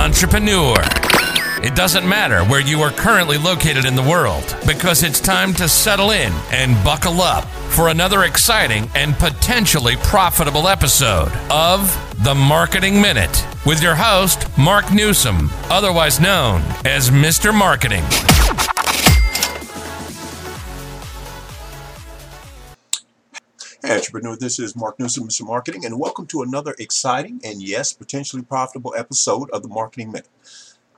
entrepreneur. It doesn't matter where you are currently located in the world because it's time to settle in and buckle up for another exciting and potentially profitable episode of The Marketing Minute with your host, Mark Newsom, otherwise known as Mr. Marketing. Entrepreneur, this is Mark Newsom, Mr. Marketing, and welcome to another exciting and yes, potentially profitable episode of the Marketing Minute.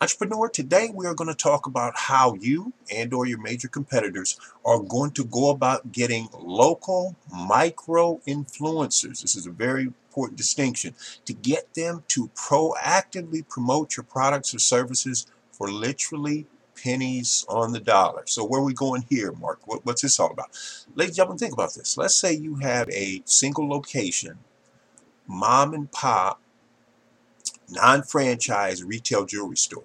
Entrepreneur, today we are going to talk about how you and or your major competitors are going to go about getting local micro influencers. This is a very important distinction to get them to proactively promote your products or services for literally pennies on the dollar. So where are we going here, Mark? What, what's this all about? Ladies and gentlemen, think about this. Let's say you have a single location, mom and pop, non-franchise retail jewelry store.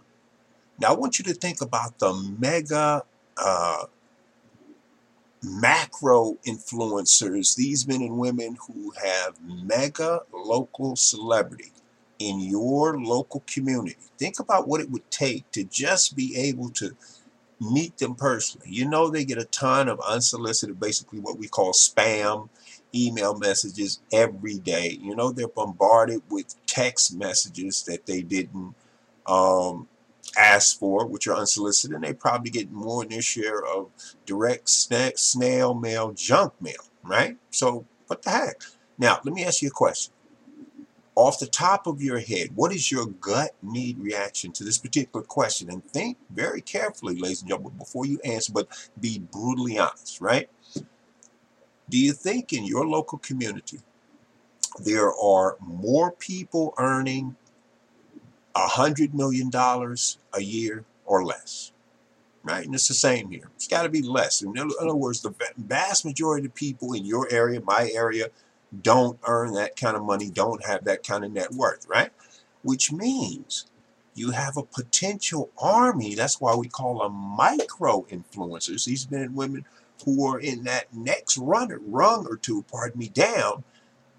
Now I want you to think about the mega uh, macro influencers, these men and women who have mega local celebrity in your local community. Think about what it would take to just be able to meet them personally. You know they get a ton of unsolicited, basically what we call spam email messages every day. You know they're bombarded with text messages that they didn't um, ask for, which are unsolicited, and they probably get more than their share of direct snail mail, junk mail, right? So what the heck? Now, let me ask you a question off the top of your head, what is your gut need reaction to this particular question? And think very carefully, ladies and gentlemen, before you answer, but be brutally honest, right? Do you think in your local community there are more people earning a hundred million dollars a year or less? Right? And it's the same here. It's got to be less. In other words, the vast majority of people in your area, my area, don't earn that kind of money, don't have that kind of net worth, right? Which means you have a potential army. That's why we call them micro influencers. These men and women who are in that next run, rung or two, pardon me, down,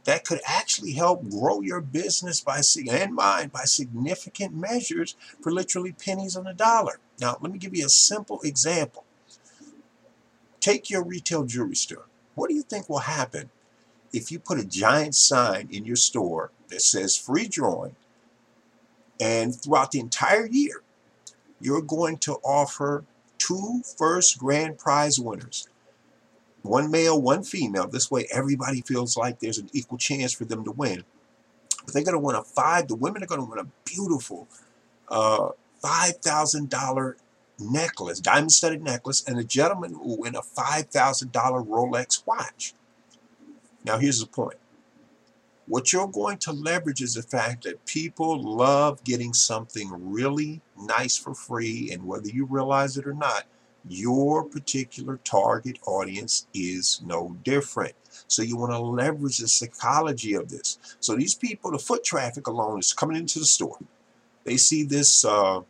that could actually help grow your business by and mine by significant measures for literally pennies on the dollar. Now, let me give you a simple example. Take your retail jewelry store. What do you think will happen if you put a giant sign in your store that says free drawing, and throughout the entire year, you're going to offer two first grand prize winners one male, one female. This way, everybody feels like there's an equal chance for them to win. But they're going to win a five, the women are going to win a beautiful uh, $5,000 necklace, diamond studded necklace, and the gentleman will win a $5,000 Rolex watch. Now here's the point. What you're going to leverage is the fact that people love getting something really nice for free and whether you realize it or not, your particular target audience is no different. So you want to leverage the psychology of this. So these people, the foot traffic alone is coming into the store. They see this uh,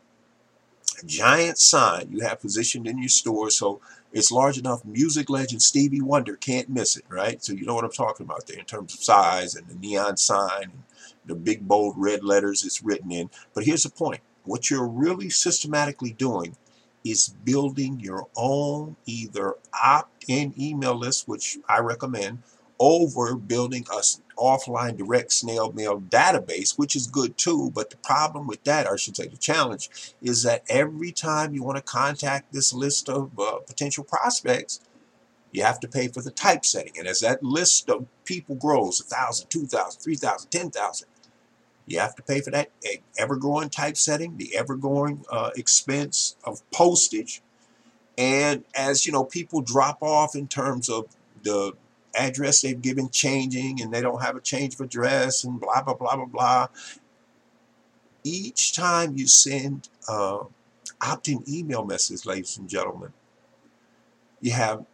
giant sign you have positioned in your store. So it's large enough music legend Stevie Wonder can't miss it, right? So you know what I'm talking about there in terms of size and the neon sign, and the big bold red letters it's written in. But here's the point. What you're really systematically doing is building your own either opt-in email list, which I recommend, over building a offline direct snail mail database, which is good too. But the problem with that, or I should say the challenge, is that every time you want to contact this list of uh, potential prospects, you have to pay for the typesetting. And as that list of people grows, 1,000, 2,000, 3,000, 10,000, you have to pay for that ever-growing typesetting, the ever-growing uh, expense of postage. And as you know, people drop off in terms of the address they've given changing and they don't have a change of address and blah, blah, blah, blah, blah. Each time you send uh, opt-in email messages, ladies and gentlemen, you have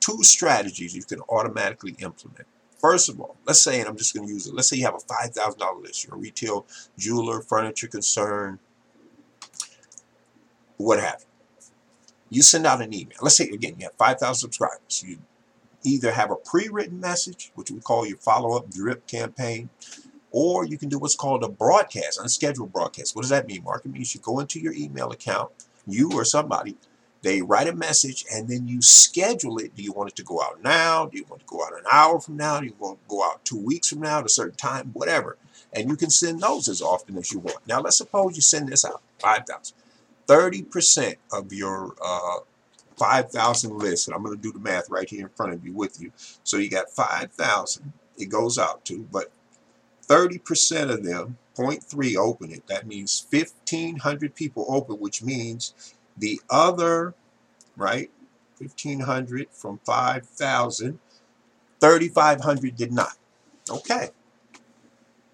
two strategies you can automatically implement. First of all, let's say, and I'm just going to use it, let's say you have a $5,000 list. You're a retail jeweler, furniture concern, what have you. You send out an email. Let's say, again, you have 5,000 subscribers. You either have a pre-written message, which we call your follow-up drip campaign, Or you can do what's called a broadcast, unscheduled broadcast. What does that mean, Mark? It means you go into your email account, you or somebody, they write a message and then you schedule it. Do you want it to go out now? Do you want it to go out an hour from now? Do you want to go out two weeks from now at a certain time? Whatever. And you can send those as often as you want. Now, let's suppose you send this out, 5,000. 30% of your uh, 5,000 list, and I'm going to do the math right here in front of you with you. So you got 5,000 it goes out to, but 30% of them, 0.3 open it. That means 1,500 people open, which means the other, right, 1,500 from 5,000, 3,500 did not. Okay.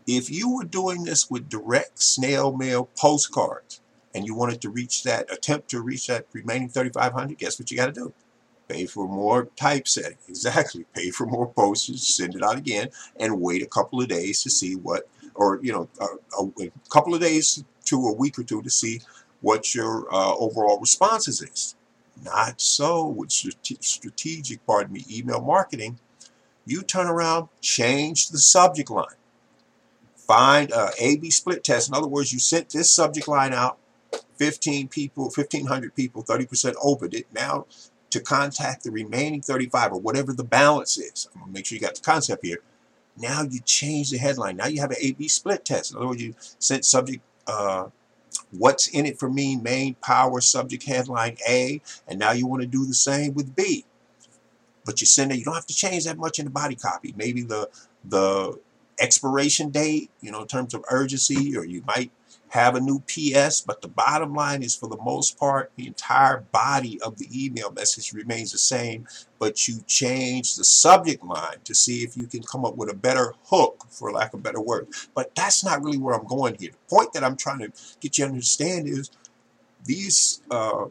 If you were doing this with direct snail mail postcards and you wanted to reach that, attempt to reach that remaining 3,500, guess what you got to do? Pay for more typesetting. Exactly. Pay for more postage, send it out again, and wait a couple of days to see what, or, you know, a, a, a couple of days to a week or two to see what your uh, overall responses is. Not so with strategic, pardon me, email marketing. You turn around, change the subject line. Find a A-B split test. In other words, you sent this subject line out, 15 people, 1,500 people, 30% opened it. Now to contact the remaining 35 or whatever the balance is. I'm going to make sure you got the concept here. Now you change the headline. Now you have an A-B split test. In other words, you sent subject uh, what's in it for me, main power subject headline A, and now you want to do the same with B. But you send it, you don't have to change that much in the body copy. Maybe the the expiration date, you know, in terms of urgency, or you might have a new PS, but the bottom line is for the most part, the entire body of the email message remains the same, but you change the subject line to see if you can come up with a better hook, for lack of better word. But that's not really where I'm going here. The point that I'm trying to get you to understand is these uh,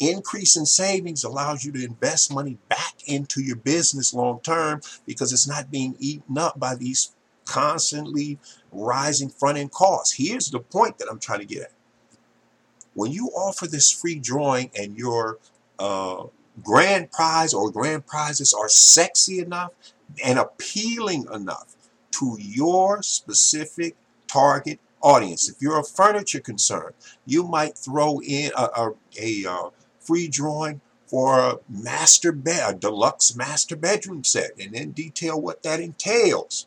increase in savings allows you to invest money back into your business long term because it's not being eaten up by these constantly rising front end costs. Here's the point that I'm trying to get at. When you offer this free drawing and your uh, grand prize or grand prizes are sexy enough and appealing enough to your specific target audience. If you're a furniture concern, you might throw in a, a, a uh, free drawing for a master bed, a deluxe master bedroom set, and then detail what that entails.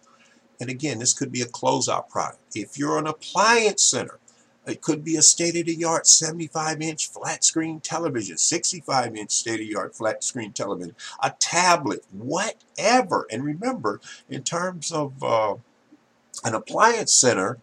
And again, this could be a closeout product. If you're an appliance center, it could be a state-of-the-art 75-inch flat-screen television, 65-inch state-of-the-art flat-screen television, a tablet, whatever. And remember, in terms of uh, an appliance center,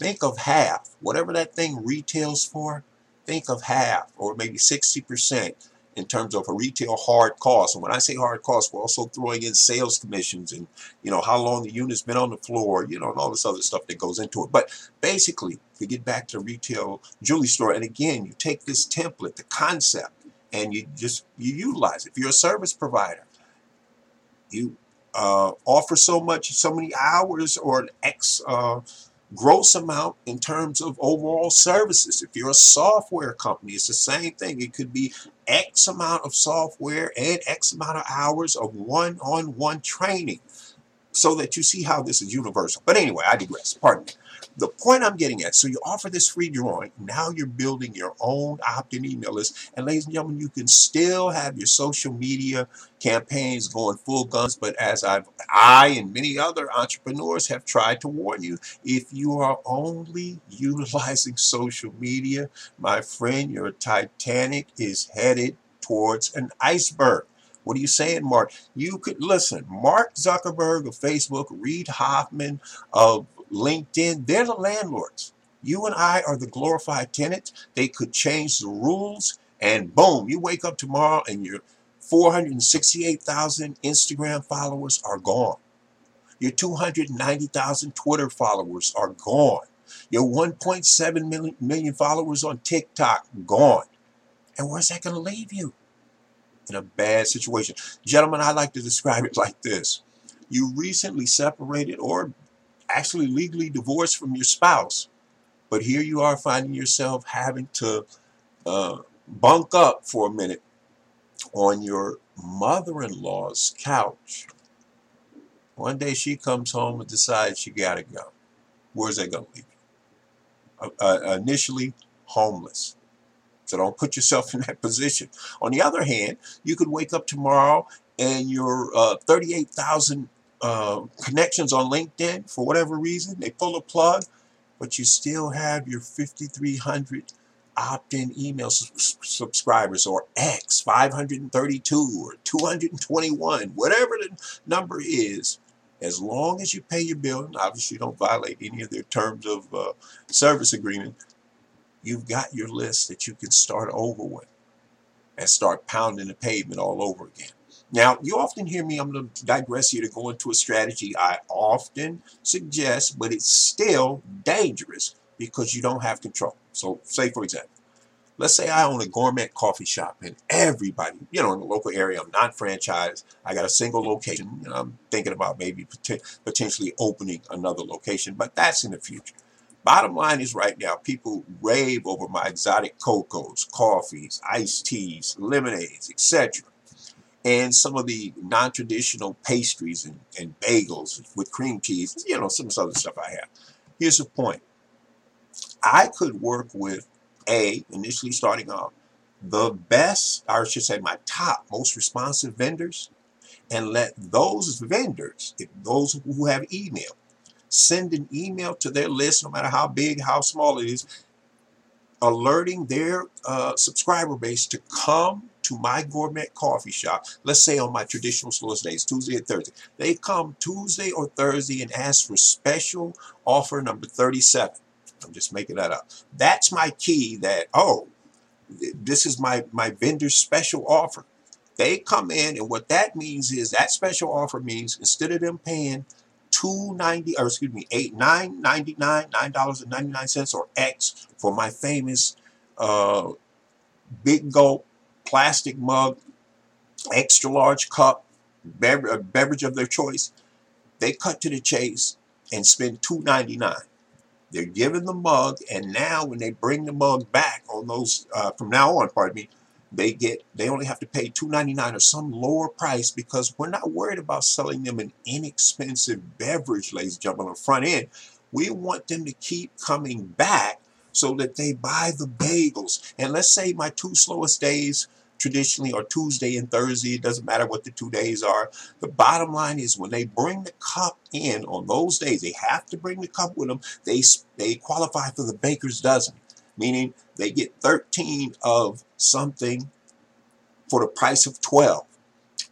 think of half. Whatever that thing retails for, think of half or maybe 60% in terms of a retail hard cost. And when I say hard cost, we're also throwing in sales commissions and, you know, how long the unit's been on the floor, you know, and all this other stuff that goes into it. But basically, to get back to retail jewelry store, and again, you take this template, the concept, and you just, you utilize it. If you're a service provider, you uh, offer so much, so many hours or an X uh, gross amount in terms of overall services. If you're a software company, it's the same thing. It could be X amount of software and X amount of hours of one-on-one -on -one training so that you see how this is universal. But anyway, I digress. Pardon me. The point I'm getting at, so you offer this free drawing, now you're building your own opt-in email list, and ladies and gentlemen, you can still have your social media campaigns going full guns, but as I've, I and many other entrepreneurs have tried to warn you, if you are only utilizing social media, my friend, your Titanic is headed towards an iceberg. What are you saying, Mark? You could listen. Mark Zuckerberg of Facebook, Reid Hoffman of LinkedIn, they're the landlords. You and I are the glorified tenants. They could change the rules, and boom, you wake up tomorrow and your 468,000 Instagram followers are gone. Your 290,000 Twitter followers are gone. Your 1.7 million, million followers on TikTok, gone. And where's that going to leave you? In a bad situation. Gentlemen, I like to describe it like this. You recently separated or actually legally divorced from your spouse, but here you are finding yourself having to uh, bunk up for a minute on your mother-in-law's couch One day she comes home and decides she got to go. Where's that going to leave you? Uh, uh, initially, homeless. So don't put yourself in that position. On the other hand, you could wake up tomorrow and your uh, 38,000 uh, connections on LinkedIn, for whatever reason, they pull a plug, but you still have your 5,300 opt-in email subscribers or X 532 or 221, whatever the number is, as long as you pay your bill, and obviously you don't violate any of their terms of uh, service agreement, you've got your list that you can start over with and start pounding the pavement all over again. Now, you often hear me, I'm going to digress here to go into a strategy I often suggest, but it's still dangerous because you don't have control. So, say for example, let's say I own a gourmet coffee shop and everybody, you know, in the local area, I'm not franchised, I got a single location, and I'm thinking about maybe potentially opening another location, but that's in the future. Bottom line is right now, people rave over my exotic cocos, coffees, iced teas, lemonades, etc. And some of the non-traditional pastries and, and bagels with cream cheese, you know, some of the other stuff I have. Here's the point. I could work with A, initially starting off, the best, or I should say my top, most responsive vendors, and let those vendors, those who have email, send an email to their list, no matter how big, how small it is, alerting their uh, subscriber base to come to my gourmet coffee shop, let's say on my traditional slowest days, Tuesday and Thursday. They come Tuesday or Thursday and ask for special offer number 37. I'm just making that up. That's my key that, oh, this is my, my vendor's special offer. They come in and what that means is that special offer means instead of them paying two ninety or excuse me eight nine ninety nine nine dollars and ninety nine cents or X for my famous uh, big gulp plastic mug, extra large cup, bever beverage of their choice. They cut to the chase and spend two ninety nine. They're given the mug, and now when they bring the mug back on those uh, from now on, pardon me, they get they only have to pay $2.99 or some lower price because we're not worried about selling them an inexpensive beverage, ladies and gentlemen, on the front end. We want them to keep coming back so that they buy the bagels. And let's say my two slowest days traditionally are Tuesday and Thursday. It doesn't matter what the two days are. The bottom line is when they bring the cup in on those days, they have to bring the cup with them. They, they qualify for the baker's dozen meaning they get 13 of something for the price of 12.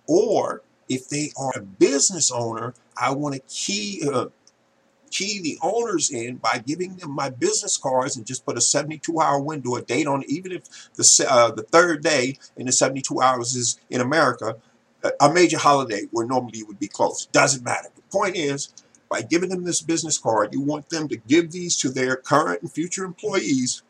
Or if they are a business owner, I want to key uh, key the owners in by giving them my business cards and just put a 72 hour window, a date on it, even if the, uh, the third day in the 72 hours is in America, a major holiday where normally you would be closed. Doesn't matter. The point is, by giving them this business card, you want them to give these to their current and future employees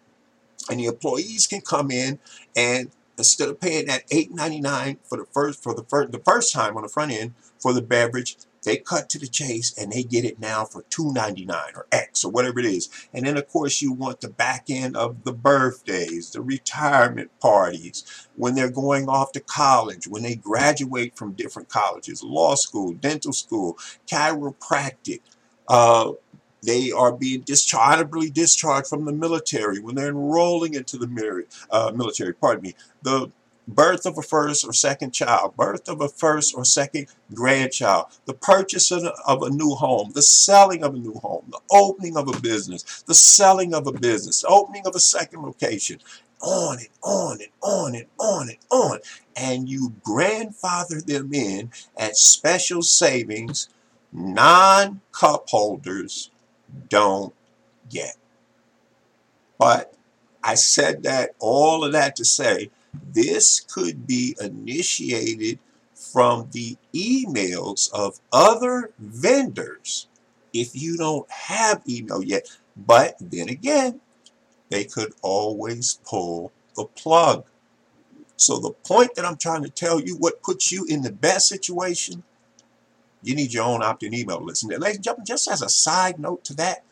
and the employees can come in and instead of paying that $8.99 for the first for the first the first time on the front end for the beverage they cut to the chase and they get it now for $2.99 or X or whatever it is. And then, of course, you want the back end of the birthdays, the retirement parties, when they're going off to college, when they graduate from different colleges, law school, dental school, chiropractic, uh, they are being discharged, honorably discharged from the military when they're enrolling into the uh, military. Pardon me. The birth of a first or second child, birth of a first or second grandchild, the purchase of a new home, the selling of a new home, the opening of a business, the selling of a business, the opening of a second location, on and on and on and on and on. And you grandfather them in at special savings, non cup holders don't get. But I said that, all of that to say, this could be initiated from the emails of other vendors if you don't have email yet. But then again, they could always pull the plug. So the point that I'm trying to tell you, what puts you in the best situation you need your own opt-in email list. And ladies and gentlemen, just as a side note to that,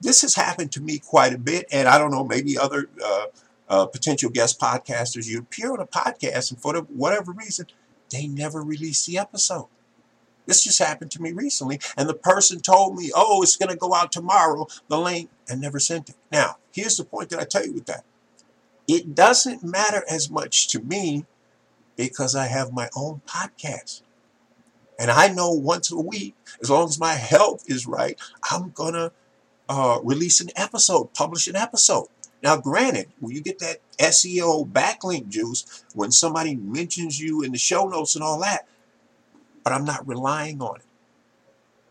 this has happened to me quite a bit, and I don't know, maybe other uh, uh, potential guest podcasters, you appear on a podcast, and for the, whatever reason, they never release the episode. This just happened to me recently, and the person told me, oh, it's going to go out tomorrow, the link, and never sent it. Now, here's the point that I tell you with that. It doesn't matter as much to me because I have my own podcast. And I know once a week, as long as my health is right, I'm going to uh, release an episode, publish an episode. Now, granted, when you get that SEO backlink juice, when somebody mentions you in the show notes and all that, but I'm not relying on it.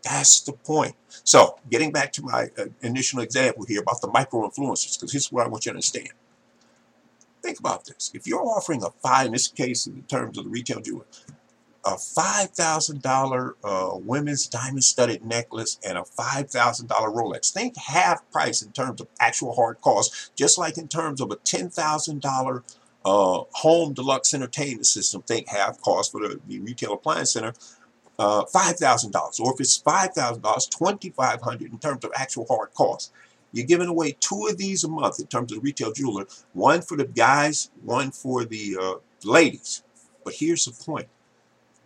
That's the point. So, getting back to my uh, initial example here about the micro influencers, because here's what I want you to understand. Think about this. If you're offering a five, in this case, in terms of the retail jeweler, a $5,000 uh, women's diamond studded necklace and a $5,000 Rolex. Think half price in terms of actual hard cost, just like in terms of a $10,000 uh, home deluxe entertainment system. Think half cost for the, the retail appliance center. Uh, $5,000 or if it's $5,000, $2,500 in terms of actual hard cost. You're giving away two of these a month in terms of the retail jeweler, one for the guys, one for the uh, ladies. But here's the point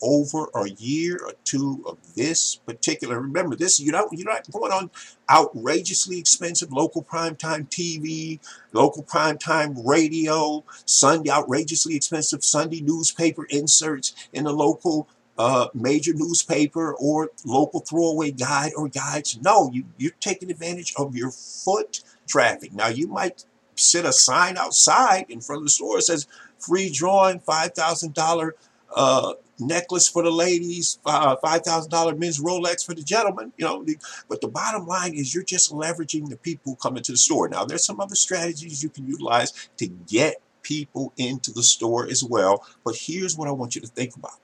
over a year or two of this particular. Remember, this you don't you're not going on outrageously expensive local primetime TV, local primetime radio, Sunday outrageously expensive Sunday newspaper inserts in the local uh, major newspaper or local throwaway guide or guides. No, you, you're taking advantage of your foot traffic. Now, you might set a sign outside in front of the store that says free drawing, $5,000 uh, necklace for the ladies, uh, $5,000 men's Rolex for the gentlemen, you know. But the bottom line is you're just leveraging the people who come into the store. Now, there's some other strategies you can utilize to get people into the store as well. But here's what I want you to think about.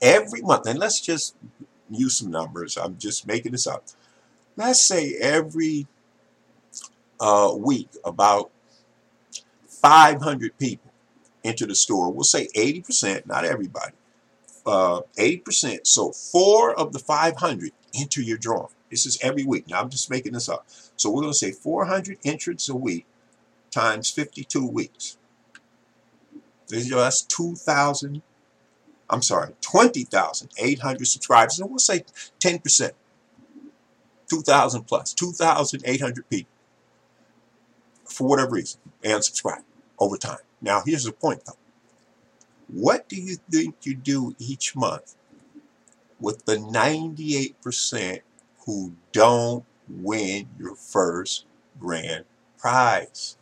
Every month, and let's just use some numbers. I'm just making this up. Let's say every uh, week about 500 people enter the store. We'll say 80%, not everybody uh, 8%. So four of the 500 enter your drawing. This is every week. Now I'm just making this up. So we're going to say 400 entrants a week times 52 weeks. Just 2,000, I'm sorry, 20,800 subscribers. And we'll say 10%. 2,000 plus, 2,800 people for whatever reason and subscribe over time. Now here's the point though. What do you think you do each month with the 98% who don't win your first grand prize?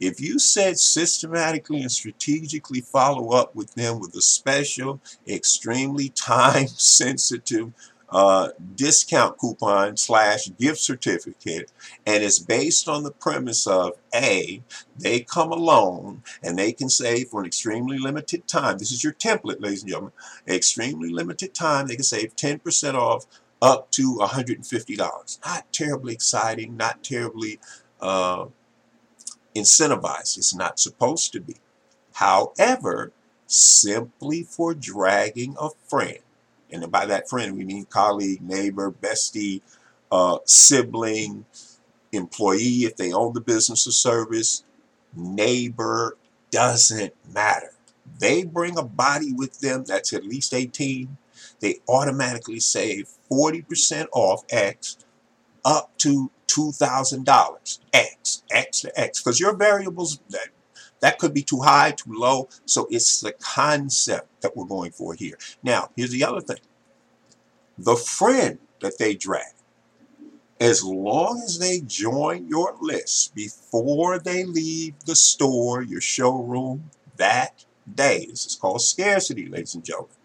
If you said systematically and strategically follow up with them with a special, extremely time sensitive uh, discount coupon slash gift certificate. And it's based on the premise of a they come alone and they can save for an extremely limited time. This is your template ladies and gentlemen. Extremely limited time they can save 10% off up to $150 not terribly exciting not terribly uh, incentivized. It's not supposed to be. However simply for dragging a friend and by that friend, we mean colleague, neighbor, bestie, uh, sibling, employee, if they own the business or service, neighbor, doesn't matter. They bring a body with them that's at least 18, they automatically save 40% off X up to $2,000. X, X to X. Because your variables, that could be too high, too low. So it's the concept that we're going for here. Now, here's the other thing. The friend that they drag, as long as they join your list before they leave the store, your showroom, that day, this is called scarcity, ladies and gentlemen,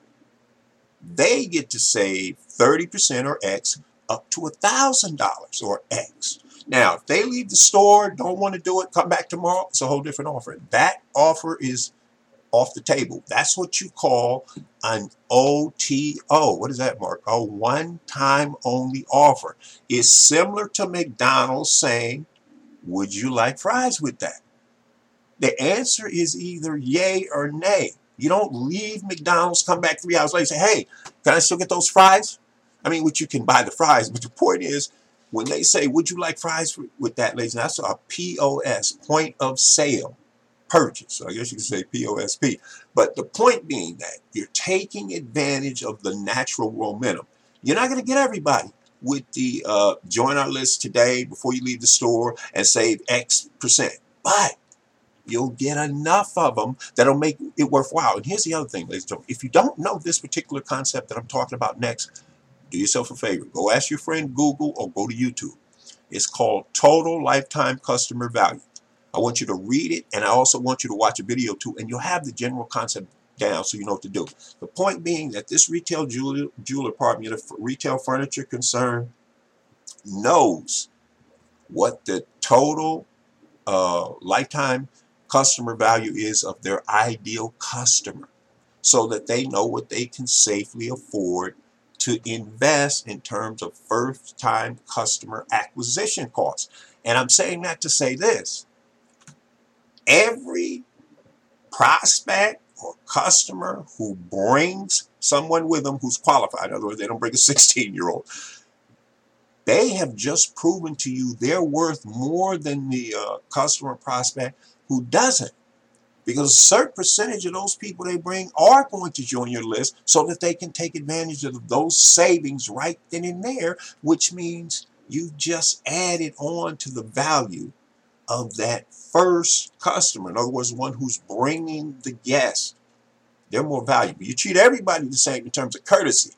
they get to save 30% or X up to $1,000 or X. Now, if they leave the store, don't want to do it, come back tomorrow, it's a whole different offer. That offer is off the table. That's what you call an OTO. What is that, Mark? A one-time only offer. It's similar to McDonald's saying, would you like fries with that? The answer is either yay or nay. You don't leave McDonald's, come back three hours later, say, hey, can I still get those fries? I mean, which you can buy the fries, but the point is, when they say, would you like fries with that, ladies, and that's a POS, point of sale. purchase. So I guess you could say POSP. But the point being that you're taking advantage of the natural momentum. You're not going to get everybody with the uh, join our list today before you leave the store and save X percent. But you'll get enough of them that'll make it worthwhile. And here's the other thing, ladies and gentlemen. If you don't know this particular concept that I'm talking about next, do yourself a favor. Go ask your friend Google or go to YouTube. It's called Total Lifetime Customer Value. I want you to read it and I also want you to watch a video too and you'll have the general concept down so you know what to do. The point being that this retail jeweler, jeweler me, the retail furniture concern knows what the total uh, lifetime customer value is of their ideal customer so that they know what they can safely afford to invest in terms of first time customer acquisition costs. And I'm saying that to say this every prospect or customer who brings someone with them who's qualified, in other words, they don't bring a 16 year old, they have just proven to you they're worth more than the uh, customer prospect who doesn't. Because a certain percentage of those people they bring are going to join your list so that they can take advantage of those savings right then and there, which means you've just added on to the value of that first customer. In other words, one who's bringing the guest. They're more valuable. You treat everybody the same in terms of courtesy,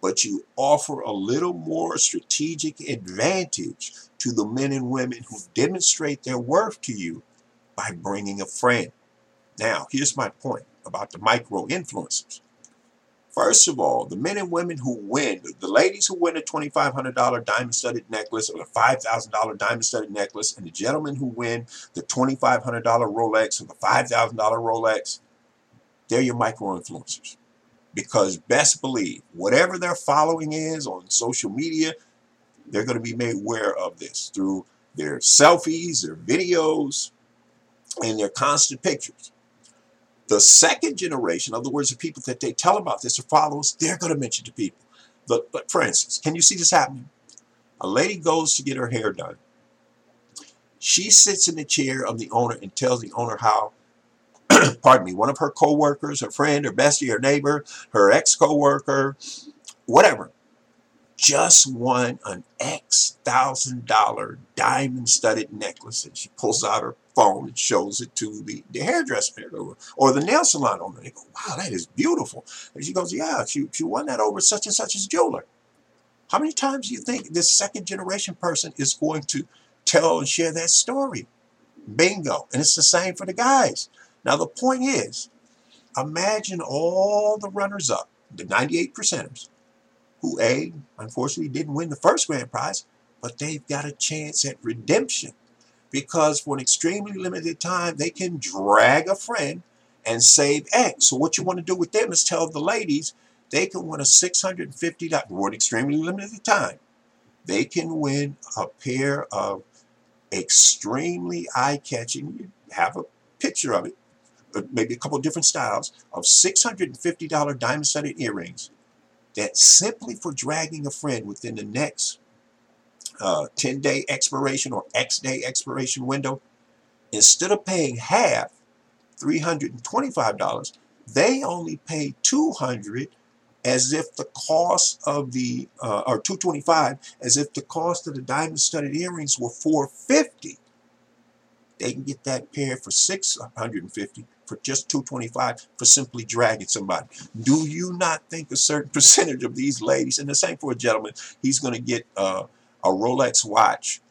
but you offer a little more strategic advantage to the men and women who demonstrate their worth to you by bringing a friend. Now, here's my point about the micro influencers. First of all, the men and women who win, the ladies who win a $2,500 diamond studded necklace or the $5,000 diamond studded necklace, and the gentlemen who win the $2,500 Rolex or the $5,000 Rolex, they're your micro influencers. Because best believe, whatever their following is on social media, they're going to be made aware of this through their selfies, their videos, and their constant pictures. The second generation, in other words, the people that they tell about this or follows, they're going to mention to people. But, but for instance, can you see this happening? A lady goes to get her hair done. She sits in the chair of the owner and tells the owner how, pardon me, one of her co-workers, her friend, her bestie, her neighbor, her ex-co-worker, whatever, just won an X thousand dollar diamond studded necklace. And she pulls out her phone and shows it to the, the hairdresser or, or the nail salon owner. They go, wow, that is beautiful. And she goes, yeah, she, she won that over such and such as jeweler. How many times do you think this second generation person is going to tell and share that story? Bingo. And it's the same for the guys. Now, the point is, imagine all the runners up, the 98 percenters, who A, unfortunately didn't win the first grand prize, but they've got a chance at redemption because for an extremely limited time, they can drag a friend and save X. So what you want to do with them is tell the ladies they can win a $650 for an extremely limited time. They can win a pair of extremely eye-catching, you have a picture of it, maybe a couple different styles, of $650 diamond-studded earrings that simply for dragging a friend within the next uh, 10 day expiration or X day expiration window, instead of paying half, $325, they only pay 200 as if the cost of the, uh, or 225 as if the cost of the diamond studded earrings were 450 They can get that pair for 650 for just 225 for simply dragging somebody. Do you not think a certain percentage of these ladies, and the same for a gentleman, he's going to get uh, a Rolex watch,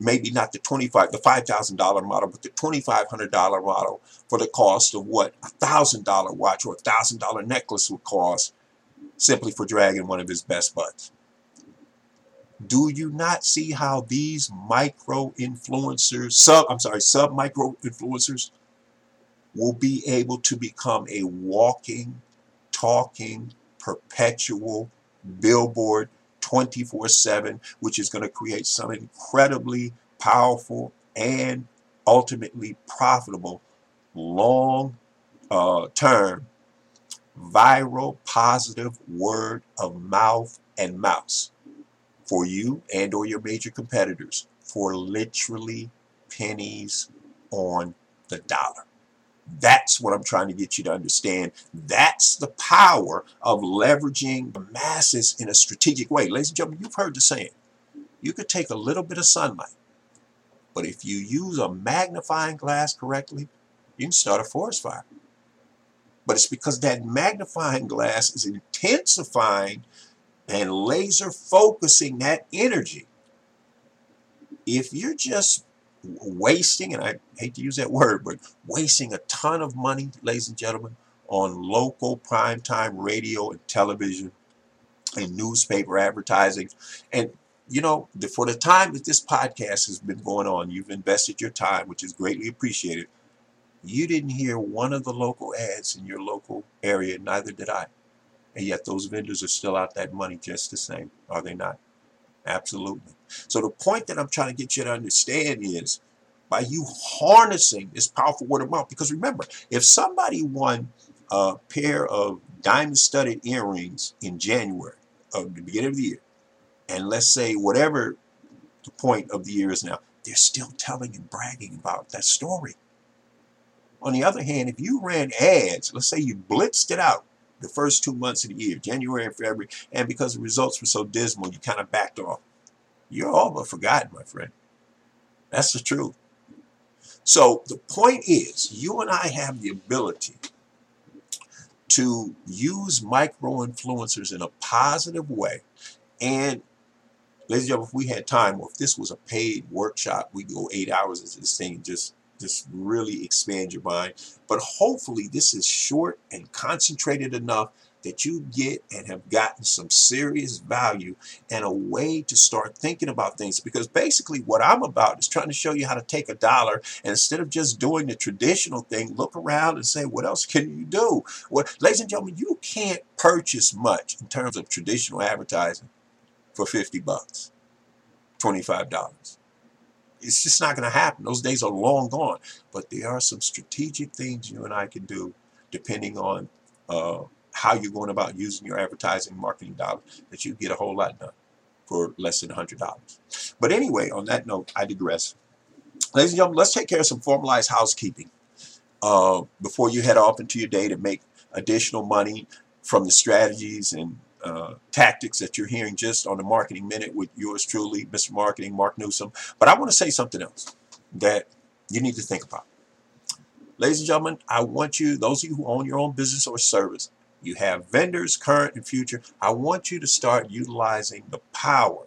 maybe not the 25 the $5,000 model, but the $2,500 model for the cost of what a $1,000 watch or a $1,000 necklace would cost simply for dragging one of his best buds. Do you not see how these micro influencers, sub, I'm sorry, sub micro influencers will be able to become a walking, talking, perpetual billboard 24 7, which is going to create some incredibly powerful and ultimately profitable long uh, term viral positive word of mouth and mouse for you and or your major competitors for literally pennies on the dollar. That's what I'm trying to get you to understand. That's the power of leveraging the masses in a strategic way. Ladies and gentlemen, you've heard the saying. You could take a little bit of sunlight, but if you use a magnifying glass correctly, you can start a forest fire. But it's because that magnifying glass is intensifying and laser focusing that energy. If you're just wasting, and I hate to use that word, but wasting a ton of money, ladies and gentlemen, on local primetime radio and television and newspaper advertising. And, you know, for the time that this podcast has been going on, you've invested your time, which is greatly appreciated. You didn't hear one of the local ads in your local area, neither did I. And yet those vendors are still out that money just the same, are they not? Absolutely. So the point that I'm trying to get you to understand is by you harnessing this powerful word of mouth, because remember, if somebody won a pair of diamond studded earrings in January of the beginning of the year, and let's say whatever the point of the year is now, they're still telling and bragging about that story. On the other hand, if you ran ads, let's say you blitzed it out the first two months of the year, January and February, and because the results were so dismal, you kind of backed off. You're all but forgotten, my friend. That's the truth. So the point is, you and I have the ability to use micro influencers in a positive way. And ladies and gentlemen, if we had time, or if this was a paid workshop, we go eight hours into this thing just just really expand your mind. But hopefully this is short and concentrated enough that you get and have gotten some serious value and a way to start thinking about things. Because basically, what I'm about is trying to show you how to take a dollar and instead of just doing the traditional thing, look around and say, what else can you do? Well, ladies and gentlemen, you can't purchase much in terms of traditional advertising for 50 bucks, $25 it's just not going to happen. Those days are long gone. But there are some strategic things you and I can do depending on uh, how you're going about using your advertising marketing dollars that you get a whole lot done for less than $100. But anyway, on that note, I digress. Ladies and gentlemen, let's take care of some formalized housekeeping uh, before you head off into your day to make additional money from the strategies and uh, tactics that you're hearing just on the Marketing Minute with yours truly, Mr. Marketing, Mark Newsom. But I want to say something else that you need to think about. Ladies and gentlemen, I want you, those of you who own your own business or service, you have vendors, current and future, I want you to start utilizing the power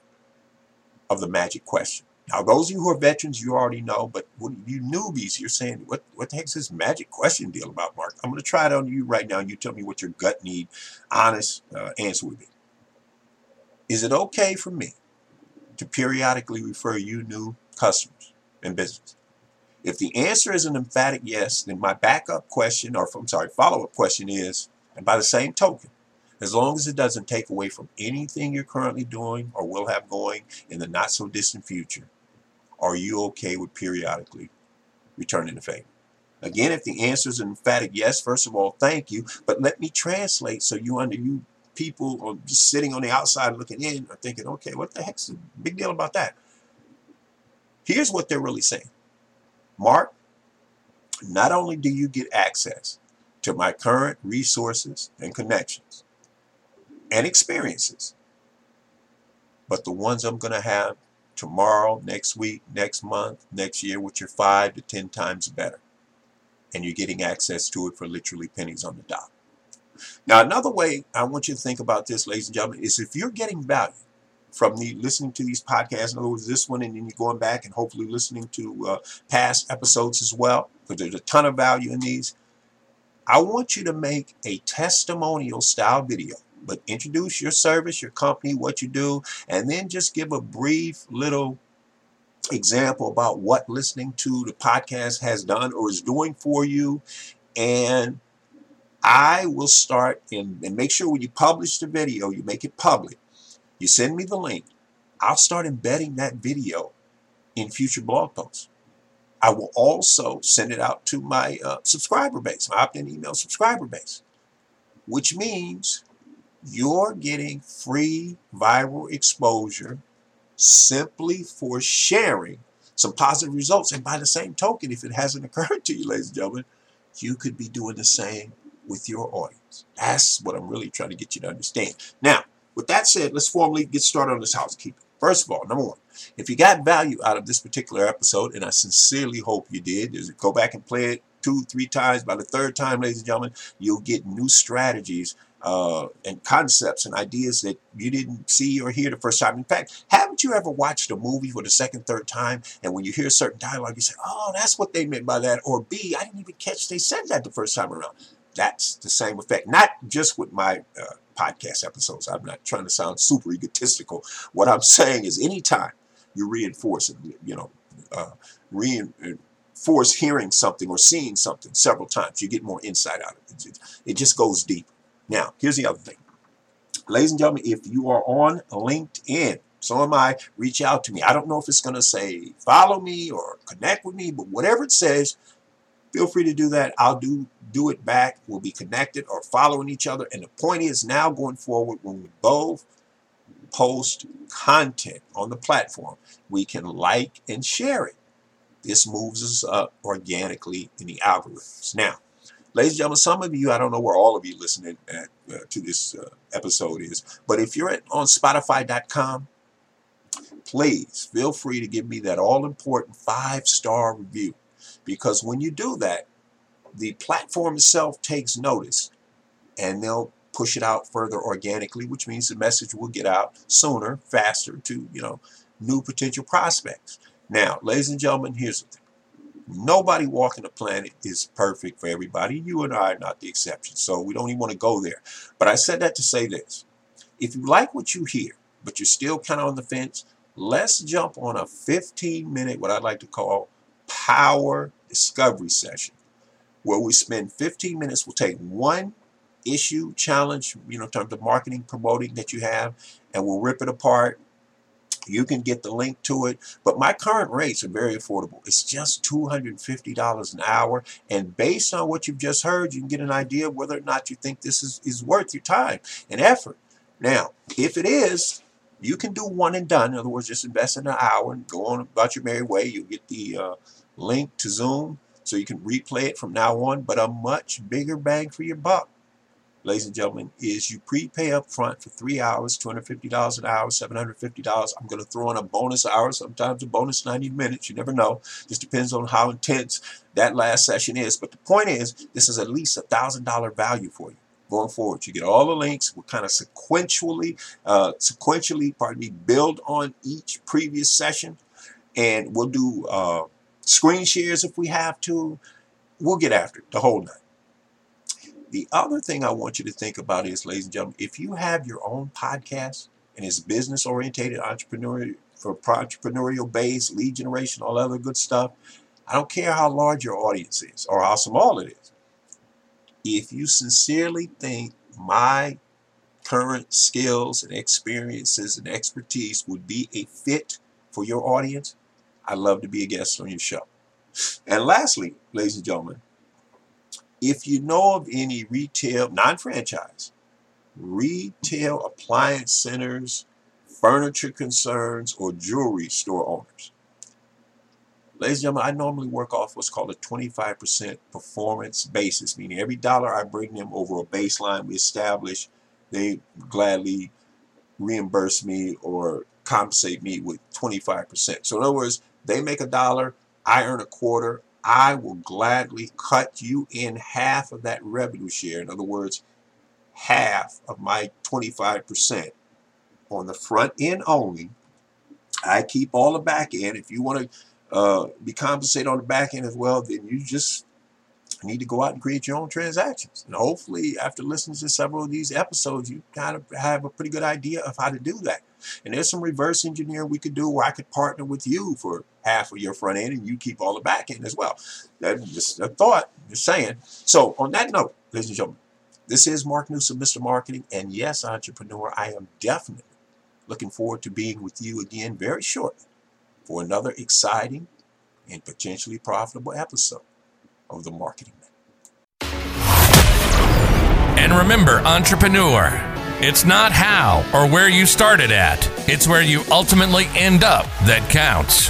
of the magic question. Now, those of you who are veterans, you already know, but you newbies, you're saying, what, what the heck's this magic question deal about, Mark? I'm going to try it on you right now, and you tell me what your gut need, honest uh, answer would be. Is it okay for me to periodically refer you new customers and business? If the answer is an emphatic yes, then my backup question, or I'm sorry, follow-up question is, and by the same token, as long as it doesn't take away from anything you're currently doing or will have going in the not so distant future, are you okay with periodically returning the favor? Again, if the answer is an emphatic yes, first of all, thank you. But let me translate so you under you people are just sitting on the outside looking in are thinking, okay, what the heck's the big deal about that? Here's what they're really saying. Mark, not only do you get access to my current resources and connections and experiences, but the ones I'm going to have tomorrow, next week, next month, next year, which are five to ten times better. And you're getting access to it for literally pennies on the dot. Now, another way I want you to think about this, ladies and gentlemen, is if you're getting value from the listening to these podcasts, in other words, this one, and then you're going back and hopefully listening to uh, past episodes as well, because there's a ton of value in these. I want you to make a testimonial style video but introduce your service, your company, what you do, and then just give a brief little example about what listening to the podcast has done or is doing for you. And I will start in, and make sure when you publish the video, you make it public. You send me the link. I'll start embedding that video in future blog posts. I will also send it out to my uh, subscriber base, my opt-in email subscriber base, which means you're getting free viral exposure simply for sharing some positive results. And by the same token, if it hasn't occurred to you, ladies and gentlemen, you could be doing the same with your audience. That's what I'm really trying to get you to understand. Now, with that said, let's formally get started on this housekeeping. First of all, number one, if you got value out of this particular episode, and I sincerely hope you did, is go back and play it two, three times. By the third time, ladies and gentlemen, you'll get new strategies uh, and concepts and ideas that you didn't see or hear the first time. In fact, haven't you ever watched a movie for the second, third time, and when you hear certain dialogue, you say, "Oh, that's what they meant by that," or "B, I didn't even catch they said that the first time around." That's the same effect, not just with my uh, podcast episodes. I'm not trying to sound super egotistical. What I'm saying is, anytime you reinforce it, you know, uh, reinforce hearing something or seeing something several times, you get more insight out of it. It just goes deep. Now, here's the other thing. Ladies and gentlemen, if you are on LinkedIn, so am I, reach out to me. I don't know if it's going to say follow me or connect with me, but whatever it says, feel free to do that. I'll do do it back. We'll be connected or following each other. And the point is now going forward, when we both post content on the platform, we can like and share it. This moves us up organically in the algorithms. Now, Ladies and gentlemen, some of you, I don't know where all of you listening at, uh, to this uh, episode is, but if you're at, on Spotify.com, please feel free to give me that all important five star review. Because when you do that, the platform itself takes notice and they'll push it out further organically, which means the message will get out sooner, faster to, you know, new potential prospects. Now, ladies and gentlemen, here's the thing. Nobody walking the planet is perfect for everybody. You and I are not the exception, so we don't even want to go there. But I said that to say this. If you like what you hear, but you're still kind of on the fence, let's jump on a 15 minute, what I'd like to call power discovery session, where we spend 15 minutes. We'll take one issue, challenge, you know, in terms of marketing, promoting that you have, and we'll rip it apart you can get the link to it. But my current rates are very affordable. It's just $250 an hour. And based on what you've just heard, you can get an idea of whether or not you think this is, is worth your time and effort. Now, if it is, you can do one and done. In other words, just invest in an hour and go on about your merry way. You'll get the uh, link to Zoom so you can replay it from now on, but a much bigger bang for your buck ladies and gentlemen, is you prepay up front for three hours, $250 an hour, $750. I'm going to throw in a bonus hour, sometimes a bonus 90 minutes. You never know. Just depends on how intense that last session is. But the point is, this is at least a $1,000 value for you going forward. You get all the links. We'll kind of sequentially, uh, sequentially, pardon me, build on each previous session. And we'll do uh, screen shares if we have to. We'll get after it, the whole night. The other thing I want you to think about is, ladies and gentlemen, if you have your own podcast and it's business oriented, entrepreneurial, for entrepreneurial base, lead generation, all other good stuff, I don't care how large your audience is or how small it is. If you sincerely think my current skills and experiences and expertise would be a fit for your audience, I'd love to be a guest on your show. And lastly, ladies and gentlemen, if you know of any retail, non-franchise, retail appliance centers, furniture concerns, or jewelry store owners, Ladies and gentlemen, I normally work off what's called a 25% performance basis, meaning every dollar I bring them over a baseline we establish, they gladly reimburse me or compensate me with 25%. So in other words, they make a dollar, I earn a quarter, I will gladly cut you in half of that revenue share. In other words, half of my 25% on the front end only. I keep all the back end. If you want to uh, be compensated on the back end as well, then you just need to go out and create your own transactions. And hopefully, after listening to several of these episodes, you kind of have a pretty good idea of how to do that. And there's some reverse engineering we could do where I could partner with you for half of your front end and you keep all the back end as well. That's just a thought, just saying. So, on that note, ladies and gentlemen, this is Mark Newsom, Mr. Marketing. And yes, entrepreneur, I am definitely looking forward to being with you again very shortly for another exciting and potentially profitable episode of the Marketing. And remember, entrepreneur, it's not how or where you started at, it's where you ultimately end up that counts.